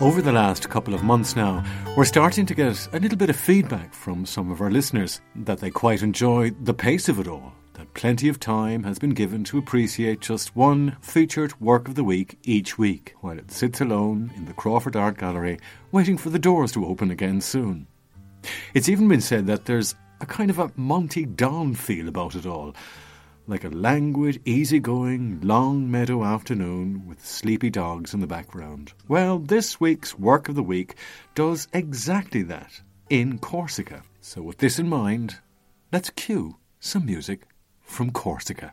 Over the last couple of months now, we're starting to get a little bit of feedback from some of our listeners that they quite enjoy the pace of it all, that plenty of time has been given to appreciate just one featured work of the week each week, while it sits alone in the Crawford Art Gallery, waiting for the doors to open again soon. It's even been said that there's a kind of a Monty Don feel about it all like a languid, easygoing, long meadow afternoon with sleepy dogs in the background. Well, this week's Work of the Week does exactly that in Corsica. So, with this in mind, let's cue some music from Corsica.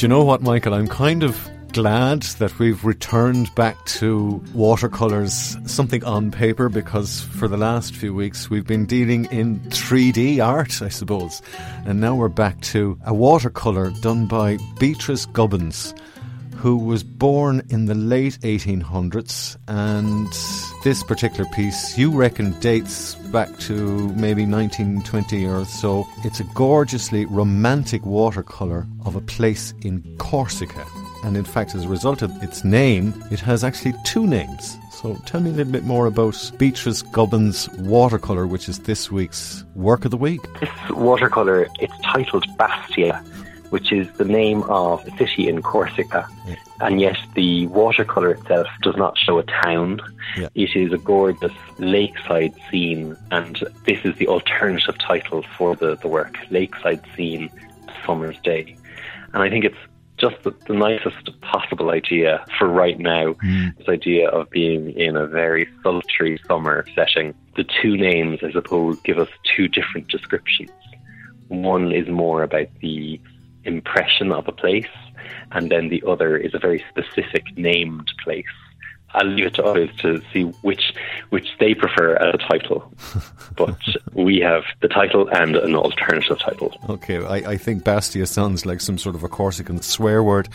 Do you know what, Michael? I'm kind of glad that we've returned back to watercolours, something on paper, because for the last few weeks we've been dealing in 3D art, I suppose. And now we're back to a watercolour done by Beatrice Gubbins, who was born in the late 1800s. And this particular piece, you reckon, dates back to maybe 1920 or so. It's a gorgeously romantic watercolour of a place in Corsica and in fact, as a result of its name, it has actually two names. So tell me a little bit more about Beatrice Gubbins' watercolour, which is this week's work of the week. This watercolour, it's titled Bastia, which is the name of a city in Corsica. Yeah. And yet the watercolour itself does not show a town. Yeah. It is a gorgeous lakeside scene, and this is the alternative title for the, the work, Lakeside Scene, Summer's Day. And I think it's just the, the, nicest possible idea for right now. Mm. This idea of being in a very sultry summer setting. The two names, I suppose, give us two different descriptions. One is more about the impression of a place, and then the other is a very specific named place. I'll leave it to others to see which which they prefer as a title. but we have the title and an alternative title. Okay, I, I think Bastia sounds like some sort of a Corsican swear word.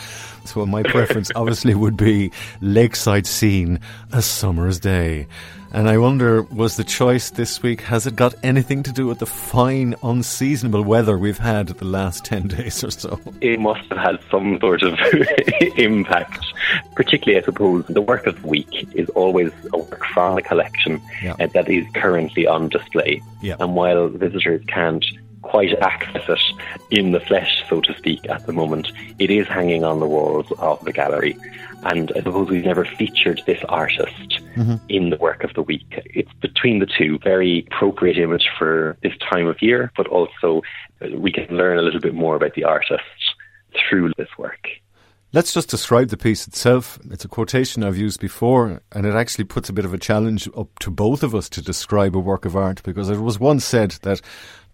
So my preference obviously would be Lakeside Scene, a summer's day. And I wonder, was the choice this week, has it got anything to do with the fine, unseasonable weather we've had the last 10 days or so? It must have had some sort of impact. Particularly, I suppose, the work of the week is always a work from a collection yeah. uh, that is currently on display. Yeah. And while visitors can't quite access it in the flesh, so to speak, at the moment. It is hanging on the walls of the gallery. And I suppose we've never featured this artist mm-hmm. in the work of the week. It's between the two, very appropriate image for this time of year, but also we can learn a little bit more about the artist through this work. Let's just describe the piece itself. It's a quotation I've used before, and it actually puts a bit of a challenge up to both of us to describe a work of art because it was once said that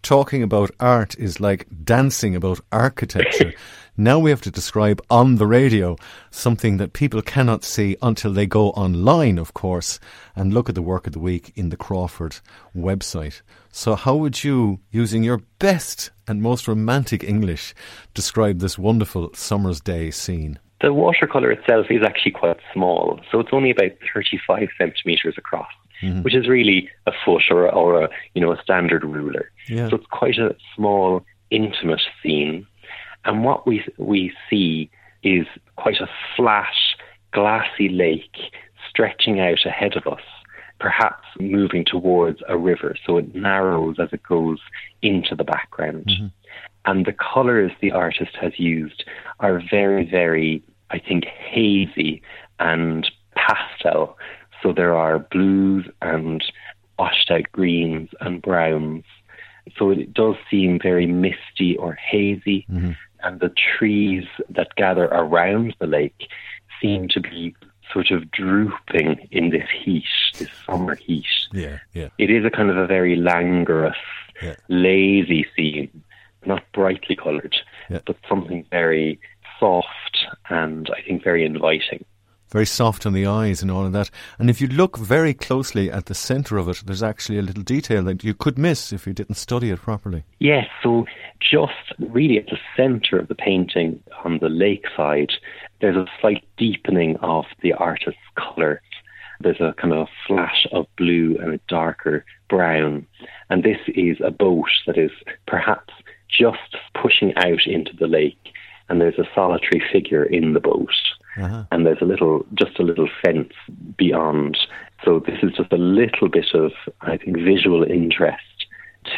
talking about art is like dancing about architecture. now we have to describe on the radio something that people cannot see until they go online, of course, and look at the work of the week in the Crawford website. So, how would you, using your best and most romantic English, describe this wonderful summer's day scene? The watercolour itself is actually quite small, so it's only about 35 centimetres across mm-hmm. which is really a foot or, or a you know a standard ruler. Yeah. So it's quite a small, intimate scene. And what we we see is quite a flat, glassy lake stretching out ahead of us, perhaps moving towards a river. So it narrows as it goes into the background. Mm-hmm. And the colours the artist has used are very, very, I think, hazy and pastel. So there are blues and washed out greens and browns. So it does seem very misty or hazy. Mm-hmm. And the trees that gather around the lake seem to be sort of drooping in this heat, this summer heat. Yeah, yeah. It is a kind of a very languorous, yeah. lazy scene, not brightly coloured, yeah. but something very soft and I think very inviting very soft on the eyes and all of that. And if you look very closely at the centre of it, there's actually a little detail that you could miss if you didn't study it properly. Yes, so just really at the centre of the painting on the lakeside, there's a slight deepening of the artist's colour. There's a kind of a flash of blue and a darker brown. And this is a boat that is perhaps just pushing out into the lake, and there's a solitary figure in the boat uh-huh. and there's a little, just a little fence beyond. So this is just a little bit of, I think, visual interest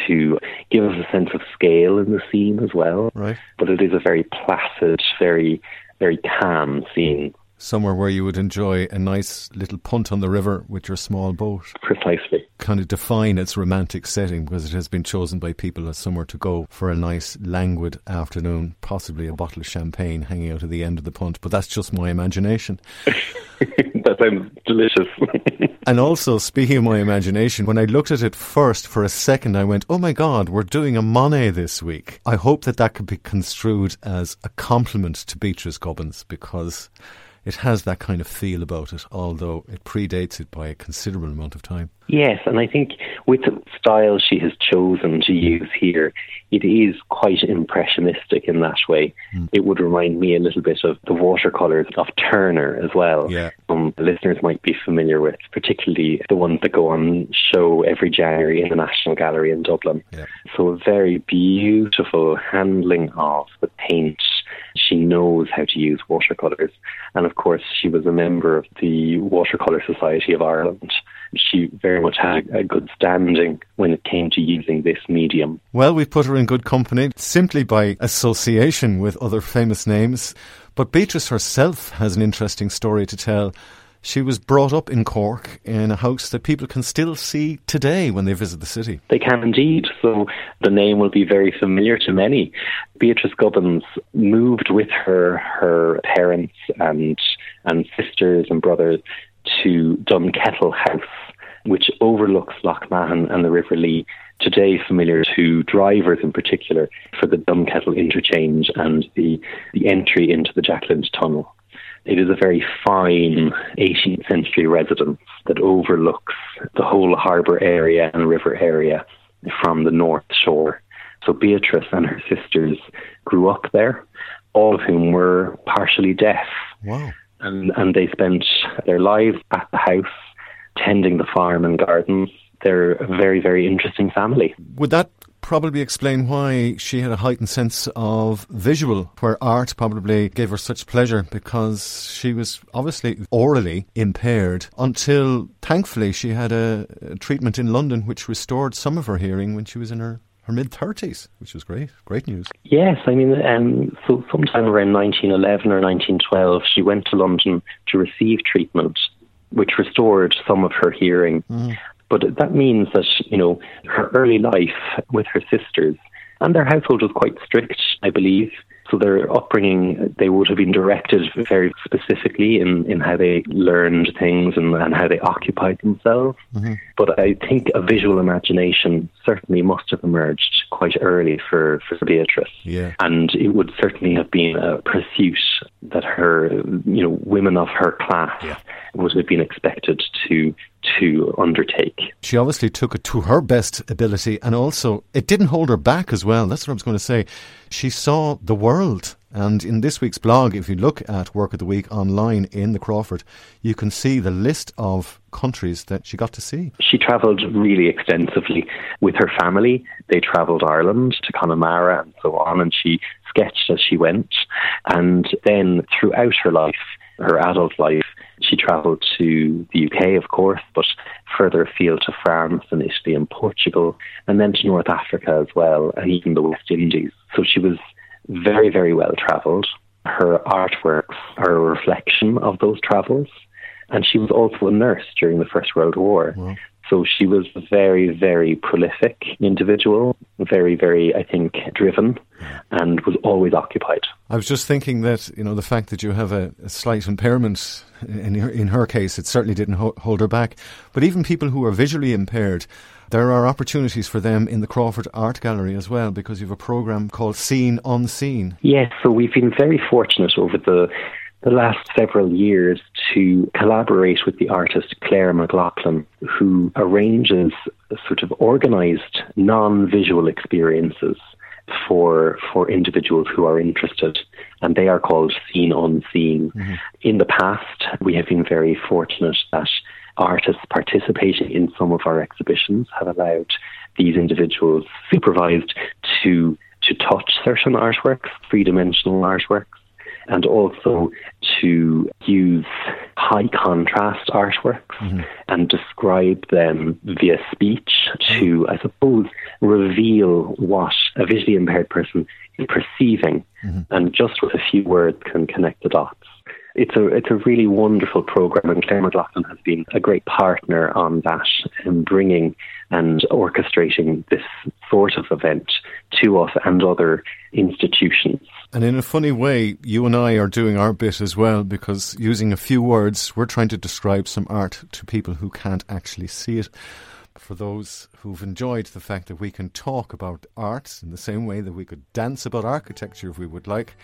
to give us a sense of scale in the scene as well. Right. But it is a very placid, very, very calm scene somewhere where you would enjoy a nice little punt on the river with your small boat. Precisely. Kind of define its romantic setting because it has been chosen by people as somewhere to go for a nice, languid afternoon, possibly a bottle of champagne hanging out at the end of the punt. But that's just my imagination. that sounds delicious. and also, speaking of my imagination, when I looked at it first for a second, I went, oh my God, we're doing a Monet this week. I hope that that could be construed as a compliment to Beatrice Gubbins because it has that kind of feel about it, although it predates it by a considerable amount of time. Yes, and I think with the style she has chosen to use here, it is quite impressionistic in that way. Mm. It would remind me a little bit of the watercolours of Turner as well. Yeah. Um, listeners might be familiar with, particularly the ones that go on show every January in the National Gallery in Dublin. Yeah. So a very beautiful handling of the paint she knows how to use watercolours. And of course, she was a member of the Watercolour Society of Ireland. She very much had a good standing when it came to using this medium. Well, we've put her in good company simply by association with other famous names. But Beatrice herself has an interesting story to tell she was brought up in Cork in a house that people can still see today when they visit the city. They can indeed. So the name will be very familiar to many. Beatrice Gubbins moved with her her parents and and sisters and brothers to Dunkettle House, which overlooks Lough Mahon and the River Lee today familiar to drivers in particular for the Dunkettle interchange and the, the entry into the Jack Lynch Tunnel. It is a very fine 18th century residence that overlooks the whole harbour area and river area from the north shore. So Beatrice and her sisters grew up there, all of whom were partially deaf. Wow. And, and they spent their lives at the house, tending the farm and gardens. They're a very, very interesting family. Would that probably explain why she had a heightened sense of visual, where art probably gave her such pleasure because she was obviously orally impaired until thankfully she had a, a treatment in London which restored some of her hearing when she was in her her mid 30s, which was great. Great news. Yes, I mean, um, so sometime around 1911 or 1912, she went to London to receive treatment, which restored some of her hearing. Mm. But that means that, you know, her early life with her sisters and their household was quite strict, I believe. So their upbringing, they would have been directed very specifically in, in how they learned things and, and how they occupied themselves. Mm-hmm. But I think a visual imagination certainly must have emerged quite early for, for Beatrice. Yeah. And it would certainly have been a pursuit that her, you know, women of her class yeah. would have been expected to to undertake. She obviously took it to her best ability, and also it didn't hold her back as well. That's what I was going to say. She saw the world. And in this week's blog, if you look at Work of the Week online in the Crawford, you can see the list of countries that she got to see. She travelled really extensively with her family. They travelled Ireland to Connemara and so on, and she sketched as she went. And then throughout her life, her adult life, she travelled to the UK, of course, but further afield to France and Italy and Portugal, and then to North Africa as well, and even the West Indies. So she was very, very well travelled. Her artworks are a reflection of those travels. And she was also a nurse during the First World War. Wow. So she was a very, very prolific individual, very, very, I think, driven, and was always occupied. I was just thinking that, you know, the fact that you have a, a slight impairment, in her, in her case, it certainly didn't ho- hold her back. But even people who are visually impaired, there are opportunities for them in the Crawford Art Gallery as well, because you have a programme called Seen Unseen. Yes, so we've been very fortunate over the the last several years to collaborate with the artist Claire McLaughlin, who arranges sort of organized non visual experiences for for individuals who are interested and they are called seen unseen mm-hmm. in the past we have been very fortunate that artists participating in some of our exhibitions have allowed these individuals supervised to to touch certain artworks three dimensional artworks and also to use high contrast artworks mm-hmm. and describe them via speech to, I suppose, reveal what a visually impaired person is perceiving mm-hmm. and just with a few words can connect the dots it's a it's a really wonderful program, and Claire McLaughlin has been a great partner on that in bringing and orchestrating this sort of event to us and other institutions. And in a funny way, you and I are doing our bit as well because using a few words, we're trying to describe some art to people who can't actually see it. For those who've enjoyed the fact that we can talk about art in the same way that we could dance about architecture if we would like.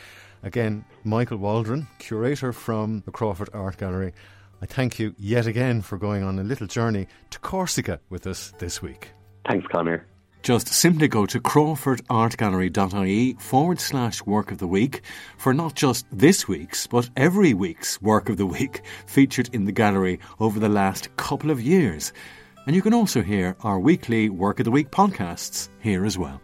Again, Michael Waldron, curator from the Crawford Art Gallery. I thank you yet again for going on a little journey to Corsica with us this week. Thanks, Conor. Just simply go to crawfordartgallery.ie forward slash work of the week for not just this week's, but every week's work of the week featured in the gallery over the last couple of years. And you can also hear our weekly Work of the Week podcasts here as well.